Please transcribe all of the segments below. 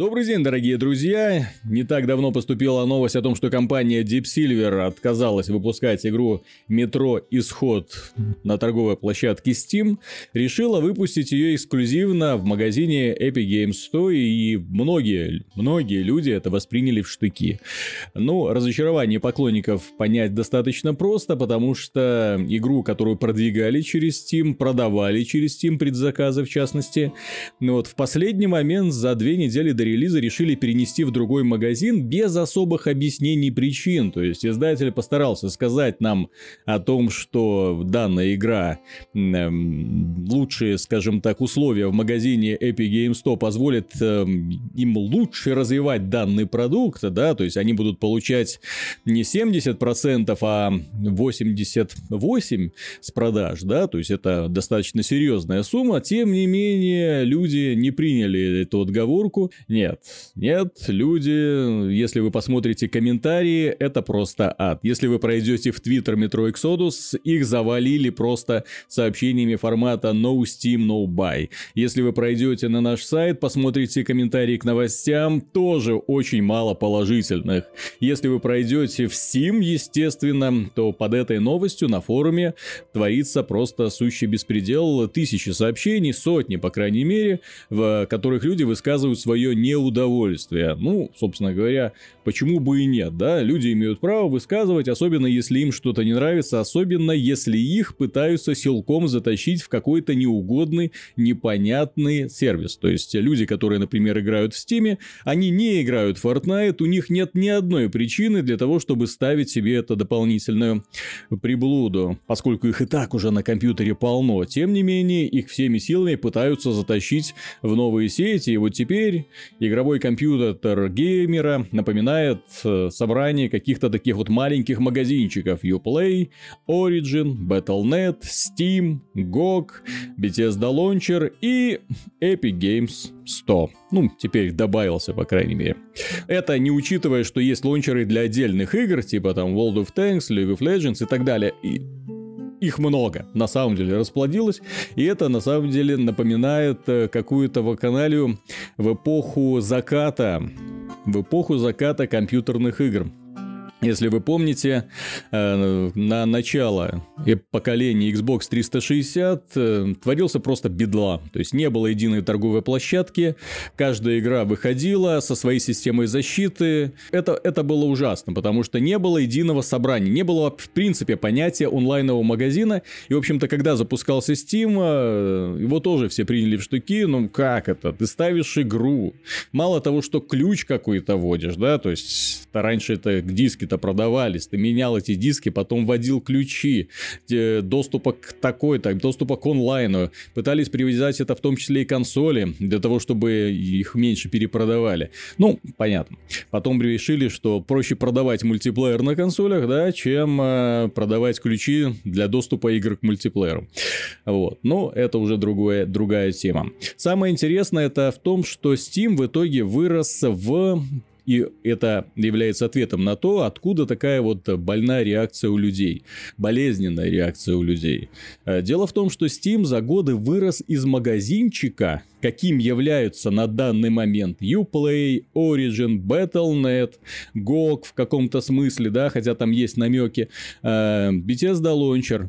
Добрый день, дорогие друзья! Не так давно поступила новость о том, что компания Deep Silver отказалась выпускать игру Metro Исход на торговой площадке Steam, решила выпустить ее эксклюзивно в магазине Epic Games Store, и многие, многие люди это восприняли в штыки. Ну, разочарование поклонников понять достаточно просто, потому что игру, которую продвигали через Steam, продавали через Steam предзаказы в частности, но вот в последний момент за две недели до релиза решили перенести в другой магазин без особых объяснений причин. То есть издатель постарался сказать нам о том, что данная игра э, лучшие, скажем так, условия в магазине Epic Games Store позволят э, им лучше развивать данный продукт, да, то есть они будут получать не 70%, а 88% с продаж, да, то есть это достаточно серьезная сумма, тем не менее люди не приняли эту отговорку, нет, нет, люди, если вы посмотрите комментарии, это просто ад. Если вы пройдете в Twitter Metro Exodus, их завалили просто сообщениями формата no Steam, no buy. Если вы пройдете на наш сайт, посмотрите комментарии к новостям, тоже очень мало положительных. Если вы пройдете в Steam, естественно, то под этой новостью на форуме творится просто сущий беспредел. Тысячи сообщений, сотни, по крайней мере, в которых люди высказывают свое неудовольствия. Ну, собственно говоря, почему бы и нет, да? Люди имеют право высказывать, особенно если им что-то не нравится, особенно если их пытаются силком затащить в какой-то неугодный, непонятный сервис. То есть люди, которые, например, играют в Steam, они не играют в Fortnite, у них нет ни одной причины для того, чтобы ставить себе это дополнительную приблуду, поскольку их и так уже на компьютере полно. Тем не менее, их всеми силами пытаются затащить в новые сети, и вот теперь игровой компьютер геймера напоминает э, собрание каких-то таких вот маленьких магазинчиков Uplay, Origin, Battle.net, Steam, GOG, Bethesda Launcher и Epic Games 100. Ну, теперь добавился, по крайней мере. Это не учитывая, что есть лончеры для отдельных игр, типа там World of Tanks, League of Legends и так далее. И их много, на самом деле, расплодилось, и это, на самом деле, напоминает э, какую-то вакханалию в эпоху заката, в эпоху заката компьютерных игр. Если вы помните, э, на начало поколения Xbox 360 э, творился просто бедла. То есть не было единой торговой площадки, каждая игра выходила со своей системой защиты. Это, это было ужасно, потому что не было единого собрания, не было в принципе понятия онлайнового магазина. И, в общем-то, когда запускался Steam, э, его тоже все приняли в штуки. Ну как это? Ты ставишь игру. Мало того, что ключ какой-то вводишь, да, то есть раньше это к диске диски-то продавались, ты менял эти диски, потом вводил ключи доступа к такой-то, доступа к онлайну, пытались привязать это в том числе и консоли, для того, чтобы их меньше перепродавали. Ну, понятно. Потом решили, что проще продавать мультиплеер на консолях, да, чем э, продавать ключи для доступа игр к мультиплееру. Вот. Но это уже другое, другая тема. Самое интересное это в том, что Steam в итоге вырос в и это является ответом на то, откуда такая вот больная реакция у людей, болезненная реакция у людей. Э, дело в том, что Steam за годы вырос из магазинчика, каким являются на данный момент Uplay, Origin, Battle.net, GOG в каком-то смысле, да, хотя там есть намеки, э, Bethesda Launcher,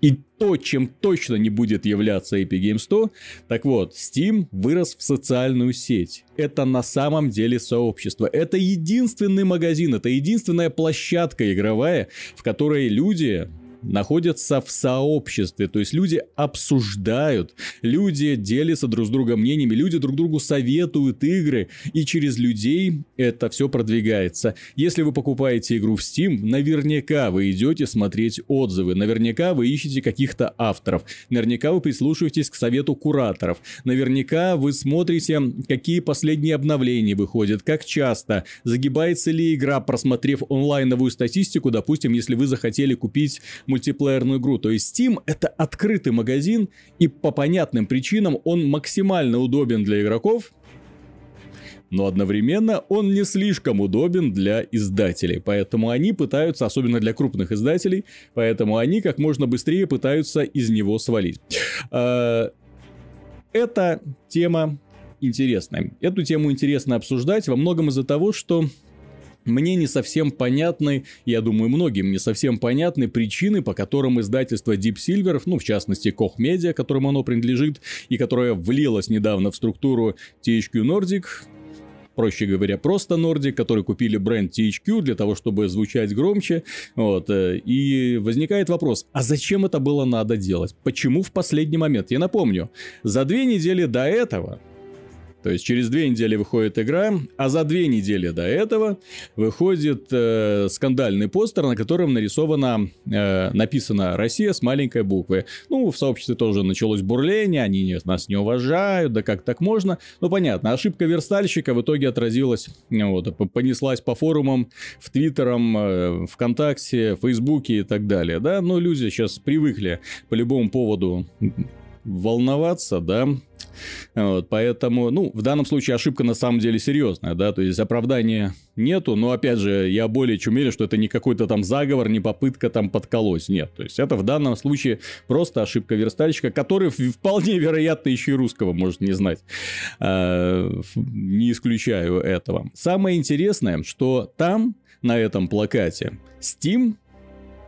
и то, чем точно не будет являться Epic Games 100, так вот, Steam вырос в социальную сеть. Это на самом деле сообщество. Это единственный магазин, это единственная площадка игровая, в которой люди находятся в сообществе, то есть люди обсуждают, люди делятся друг с другом мнениями, люди друг другу советуют игры, и через людей это все продвигается. Если вы покупаете игру в Steam, наверняка вы идете смотреть отзывы, наверняка вы ищете каких-то авторов, наверняка вы прислушиваетесь к совету кураторов, наверняка вы смотрите, какие последние обновления выходят, как часто, загибается ли игра, просмотрев онлайновую статистику, допустим, если вы захотели купить мультиплеерную игру. То есть Steam это открытый магазин, и по понятным причинам он максимально удобен для игроков, но одновременно он не слишком удобен для издателей, поэтому они пытаются, особенно для крупных издателей, поэтому они как можно быстрее пытаются из него свалить. А, эта тема интересная. Эту тему интересно обсуждать во многом из-за того, что мне не совсем понятны, я думаю, многим не совсем понятны причины, по которым издательство Deep Silver, ну, в частности, Koch Media, которому оно принадлежит, и которое влилось недавно в структуру THQ Nordic, проще говоря, просто Nordic, которые купили бренд THQ для того, чтобы звучать громче. Вот. Э, и возникает вопрос, а зачем это было надо делать? Почему в последний момент? Я напомню, за две недели до этого то есть через две недели выходит игра, а за две недели до этого выходит э, скандальный постер, на котором нарисовано, э, написано «Россия» с маленькой буквы. Ну, в сообществе тоже началось бурление, они нас не уважают, да как так можно? Ну, понятно, ошибка верстальщика в итоге отразилась, вот, понеслась по форумам, в Твиттером, э, ВКонтакте, Фейсбуке и так далее, да? Но люди сейчас привыкли по любому поводу волноваться, да, вот, поэтому, ну, в данном случае ошибка на самом деле серьезная, да, то есть оправдания нету, но, опять же, я более чем уверен, что это не какой-то там заговор, не попытка там подколоть, нет, то есть это в данном случае просто ошибка верстальщика, который вполне вероятно еще и русского может не знать, а, не исключаю этого. Самое интересное, что там, на этом плакате, Steam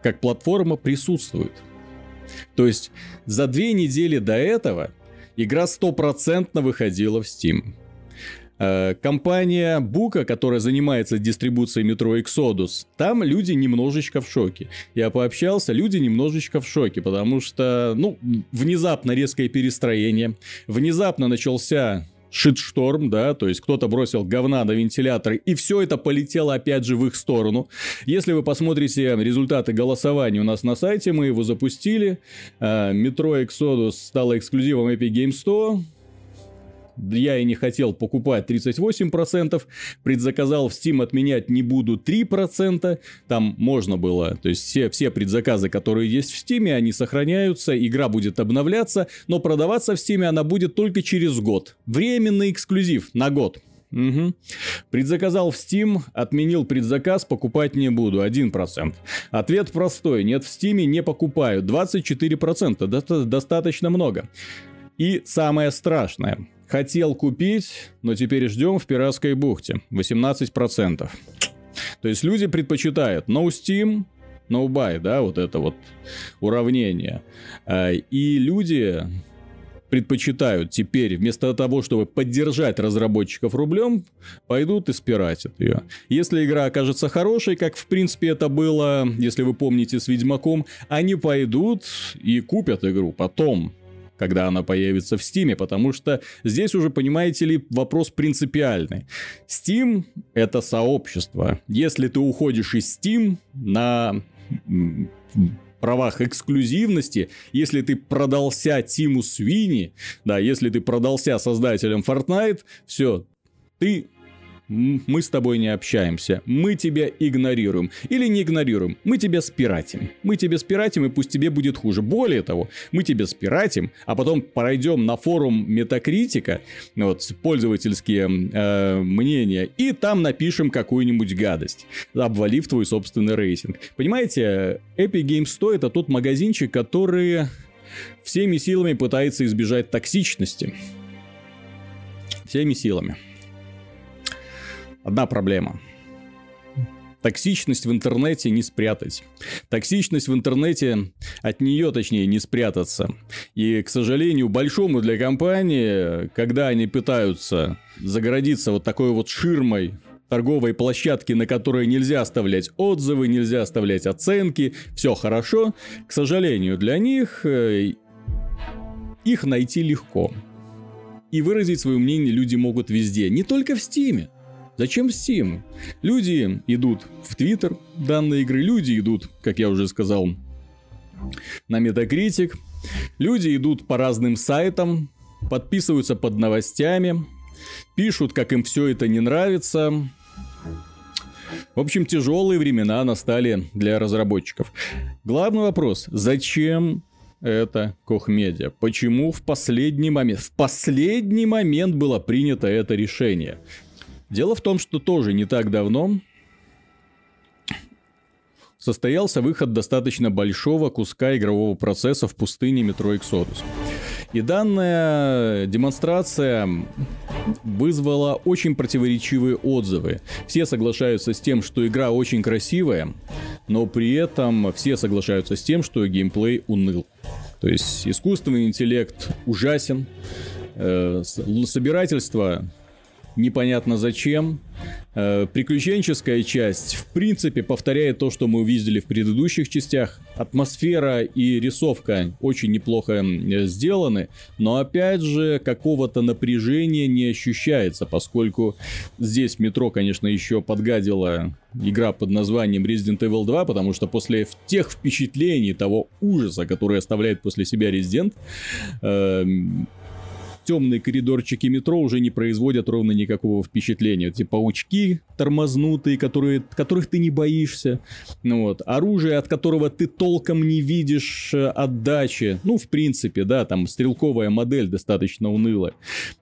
как платформа присутствует. То есть за две недели до этого игра стопроцентно выходила в Steam. Э, компания Бука, которая занимается дистрибуцией метро Exodus, там люди немножечко в шоке. Я пообщался, люди немножечко в шоке, потому что, ну, внезапно резкое перестроение, внезапно начался шитшторм, да, то есть кто-то бросил говна на вентиляторы, и все это полетело опять же в их сторону. Если вы посмотрите результаты голосования у нас на сайте, мы его запустили, а, метро Exodus стало эксклюзивом Epic Games 100, я и не хотел покупать 38%, предзаказал в Steam отменять не буду 3%, там можно было, то есть все, все предзаказы, которые есть в Steam, они сохраняются, игра будет обновляться, но продаваться в Steam она будет только через год. Временный эксклюзив на год. Угу. Предзаказал в Steam, отменил предзаказ, покупать не буду, 1%. Ответ простой, нет в Steam, не покупаю, 24%, до- достаточно много. И самое страшное, Хотел купить, но теперь ждем в пиратской бухте. 18%. То есть люди предпочитают no Steam, no buy, да, вот это вот уравнение. А, и люди предпочитают теперь вместо того, чтобы поддержать разработчиков рублем, пойдут и спиратят ее. Если игра окажется хорошей, как в принципе это было, если вы помните, с Ведьмаком, они пойдут и купят игру потом, когда она появится в Steam, потому что здесь уже, понимаете ли, вопрос принципиальный. Steam — это сообщество. Если ты уходишь из Steam на правах эксклюзивности, если ты продался Тиму Свини, да, если ты продался создателям Fortnite, все, ты мы с тобой не общаемся, мы тебя игнорируем. Или не игнорируем, мы тебя спиратим. Мы тебя спиратим, и пусть тебе будет хуже. Более того, мы тебя спиратим, а потом пройдем на форум Метакритика, вот, пользовательские э, мнения, и там напишем какую-нибудь гадость, обвалив твой собственный рейтинг. Понимаете, Epic Games 100 это тот магазинчик, который всеми силами пытается избежать токсичности. Всеми силами. Одна проблема. Токсичность в интернете не спрятать. Токсичность в интернете, от нее точнее не спрятаться. И, к сожалению, большому для компании, когда они пытаются загородиться вот такой вот ширмой торговой площадки, на которой нельзя оставлять отзывы, нельзя оставлять оценки, все хорошо. К сожалению, для них э, их найти легко. И выразить свое мнение люди могут везде, не только в Стиме. Зачем Steam? Люди идут в Twitter данной игры, люди идут, как я уже сказал, на Metacritic, люди идут по разным сайтам, подписываются под новостями, пишут, как им все это не нравится. В общем, тяжелые времена настали для разработчиков. Главный вопрос, зачем это Кохмедиа? Почему в последний момент, в последний момент было принято это решение? Дело в том, что тоже не так давно состоялся выход достаточно большого куска игрового процесса в пустыне Metro Exodus. И данная демонстрация вызвала очень противоречивые отзывы. Все соглашаются с тем, что игра очень красивая, но при этом все соглашаются с тем, что геймплей уныл. То есть искусственный интеллект ужасен, э, собирательство непонятно зачем. Э, приключенческая часть, в принципе, повторяет то, что мы увидели в предыдущих частях. Атмосфера и рисовка очень неплохо сделаны, но опять же, какого-то напряжения не ощущается, поскольку здесь метро, конечно, еще подгадила игра под названием Resident Evil 2, потому что после тех впечатлений, того ужаса, который оставляет после себя Resident, э, темные коридорчики метро уже не производят ровно никакого впечатления. Эти паучки тормознутые, которые, которых ты не боишься. Ну вот. Оружие, от которого ты толком не видишь э, отдачи. Ну, в принципе, да, там стрелковая модель достаточно унылая.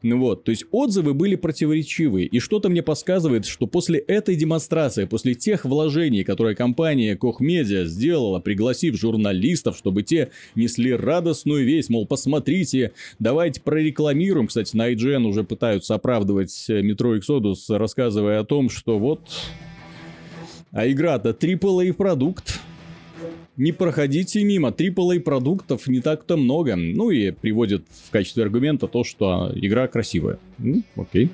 Ну вот. То есть отзывы были противоречивые. И что-то мне подсказывает, что после этой демонстрации, после тех вложений, которые компания Media сделала, пригласив журналистов, чтобы те несли радостную весть, мол, посмотрите, давайте прорекламируем рекламируем. Кстати, на IGN уже пытаются оправдывать э, Metro Exodus, рассказывая о том, что вот... А игра-то AAA продукт. Не проходите мимо. AAA продуктов не так-то много. Ну и приводит в качестве аргумента то, что игра красивая. Ну, окей.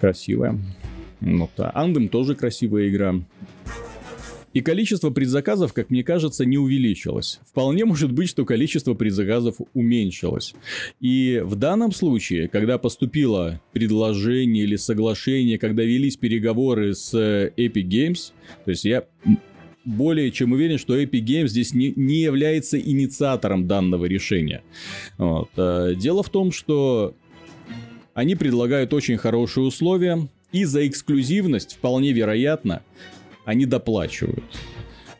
Красивая. Ну, да. Андем тоже красивая игра. И количество предзаказов, как мне кажется, не увеличилось. Вполне может быть, что количество предзаказов уменьшилось. И в данном случае, когда поступило предложение или соглашение, когда велись переговоры с э, Epic Games, то есть я более чем уверен, что Epic Games здесь не, не является инициатором данного решения. Вот. Э, дело в том, что они предлагают очень хорошие условия, и за эксклюзивность вполне вероятно они доплачивают.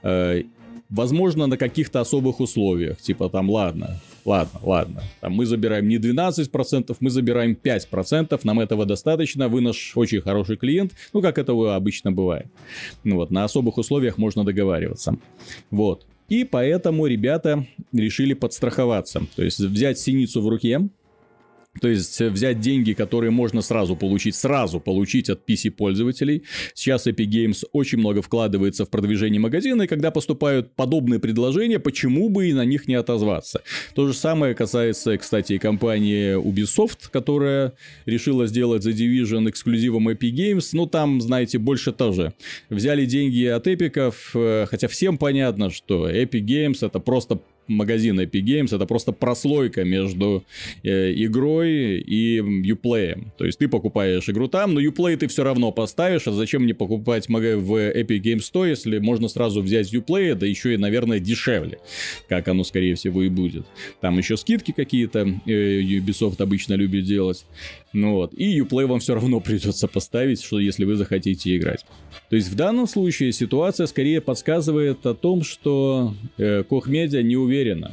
Э, возможно, на каких-то особых условиях. Типа там, ладно, ладно, ладно. Там мы забираем не 12%, мы забираем 5%. Нам этого достаточно. Вы наш очень хороший клиент. Ну, как это обычно бывает. Ну вот, на особых условиях можно договариваться. Вот. И поэтому ребята решили подстраховаться. То есть взять синицу в руке, то есть взять деньги, которые можно сразу получить, сразу получить от PC-пользователей. Сейчас Epic Games очень много вкладывается в продвижение магазина, и когда поступают подобные предложения, почему бы и на них не отозваться? То же самое касается, кстати, и компании Ubisoft, которая решила сделать The Division эксклюзивом Epic Games. Ну, там, знаете, больше тоже. Взяли деньги от эпиков, э, хотя всем понятно, что Epic Games это просто магазин Epic Games это просто прослойка между э, игрой и Uplay. То есть ты покупаешь игру там, но Uplay ты все равно поставишь, а зачем мне покупать в Epic Games 100, если можно сразу взять Uplay, да еще и, наверное, дешевле, как оно, скорее всего, и будет. Там еще скидки какие-то э, Ubisoft обычно любит делать. Ну вот. И Uplay вам все равно придется поставить, что если вы захотите играть. То есть в данном случае ситуация скорее подсказывает о том, что э, Koch не уверена.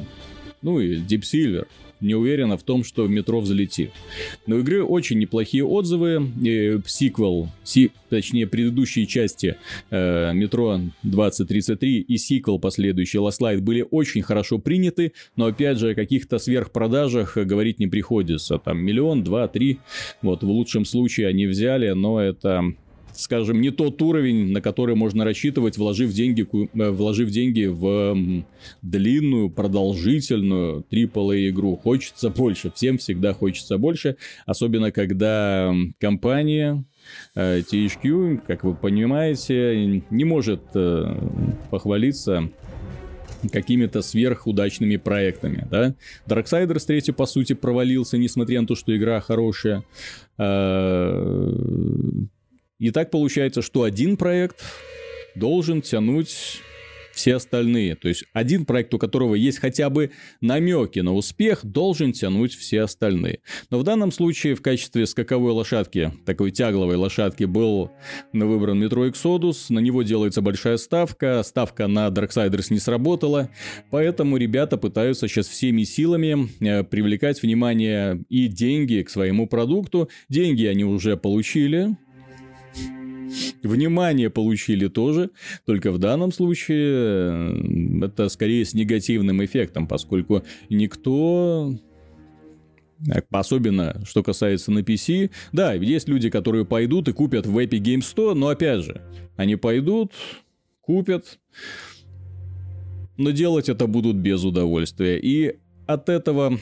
Ну и Deep Silver не уверена в том, что метро взлетит. Но игры очень неплохие отзывы. И сиквел, си, точнее предыдущие части э, метро 2033 и сиквел последующий Last Light были очень хорошо приняты, но опять же о каких-то сверхпродажах говорить не приходится. Там миллион, два, три. Вот в лучшем случае они взяли, но это скажем, не тот уровень, на который можно рассчитывать, вложив деньги, э, вложив деньги в длинную, продолжительную AAA игру. Хочется больше, всем всегда хочется больше, особенно когда компания э, THQ, как вы понимаете, не может э, похвалиться какими-то сверхудачными проектами, да. Darksiders 3, по сути, провалился, несмотря на то, что игра хорошая. И так получается, что один проект должен тянуть все остальные. То есть один проект, у которого есть хотя бы намеки на успех, должен тянуть все остальные. Но в данном случае в качестве скаковой лошадки, такой тягловой лошадки, был выбран Metro Exodus. На него делается большая ставка. Ставка на Darksiders не сработала. Поэтому ребята пытаются сейчас всеми силами э, привлекать внимание и деньги к своему продукту. Деньги они уже получили. Внимание получили тоже, только в данном случае э, это скорее с негативным эффектом, поскольку никто Особенно, что касается на PC. Да, есть люди, которые пойдут и купят в Epic Games 100, но опять же, они пойдут, купят, но делать это будут без удовольствия. И от этого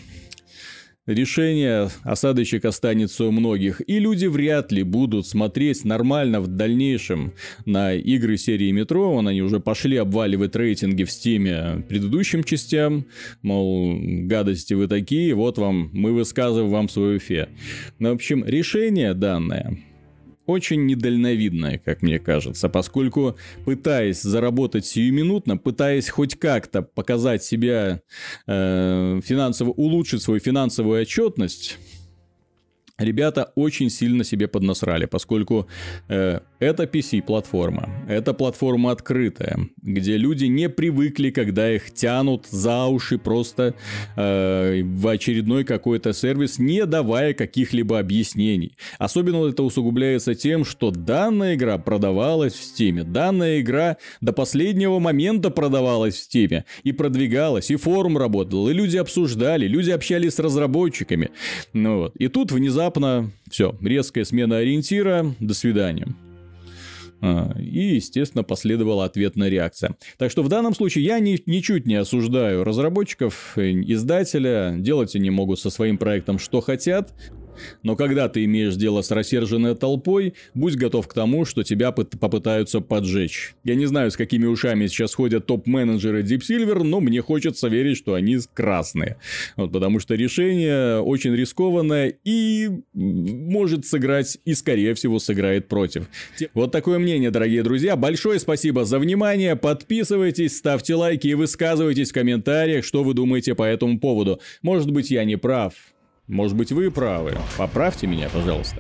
решения осадочек останется у многих, и люди вряд ли будут смотреть нормально в дальнейшем на игры серии Метро, вон они уже пошли обваливать рейтинги в стиме предыдущим частям, мол, гадости вы такие, вот вам, мы высказываем вам свою фе. Ну, в общем, решение данное очень недальновидное, как мне кажется, поскольку пытаясь заработать сиюминутно, пытаясь хоть как-то показать себя э, финансово, улучшить свою финансовую отчетность, ребята очень сильно себе поднасрали, поскольку э, это PC-платформа, это платформа открытая, где люди не привыкли, когда их тянут за уши просто э, в очередной какой-то сервис, не давая каких-либо объяснений. Особенно это усугубляется тем, что данная игра продавалась в Steam, данная игра до последнего момента продавалась в Steam, и продвигалась, и форум работал, и люди обсуждали, люди общались с разработчиками. Ну вот. И тут внезапно все, резкая смена ориентира, до свидания. А, и, естественно, последовала ответная реакция. Так что в данном случае я ни, ничуть не осуждаю разработчиков, э, издателя. Делать они могут со своим проектом что хотят. Но когда ты имеешь дело с рассерженной толпой, будь готов к тому, что тебя попытаются поджечь. Я не знаю, с какими ушами сейчас ходят топ-менеджеры Deep Silver, но мне хочется верить, что они красные. Вот, потому что решение очень рискованное и может сыграть, и скорее всего сыграет против. Вот такое мнение, дорогие друзья. Большое спасибо за внимание. Подписывайтесь, ставьте лайки и высказывайтесь в комментариях, что вы думаете по этому поводу. Может быть, я не прав. Может быть, вы правы. Поправьте меня, пожалуйста.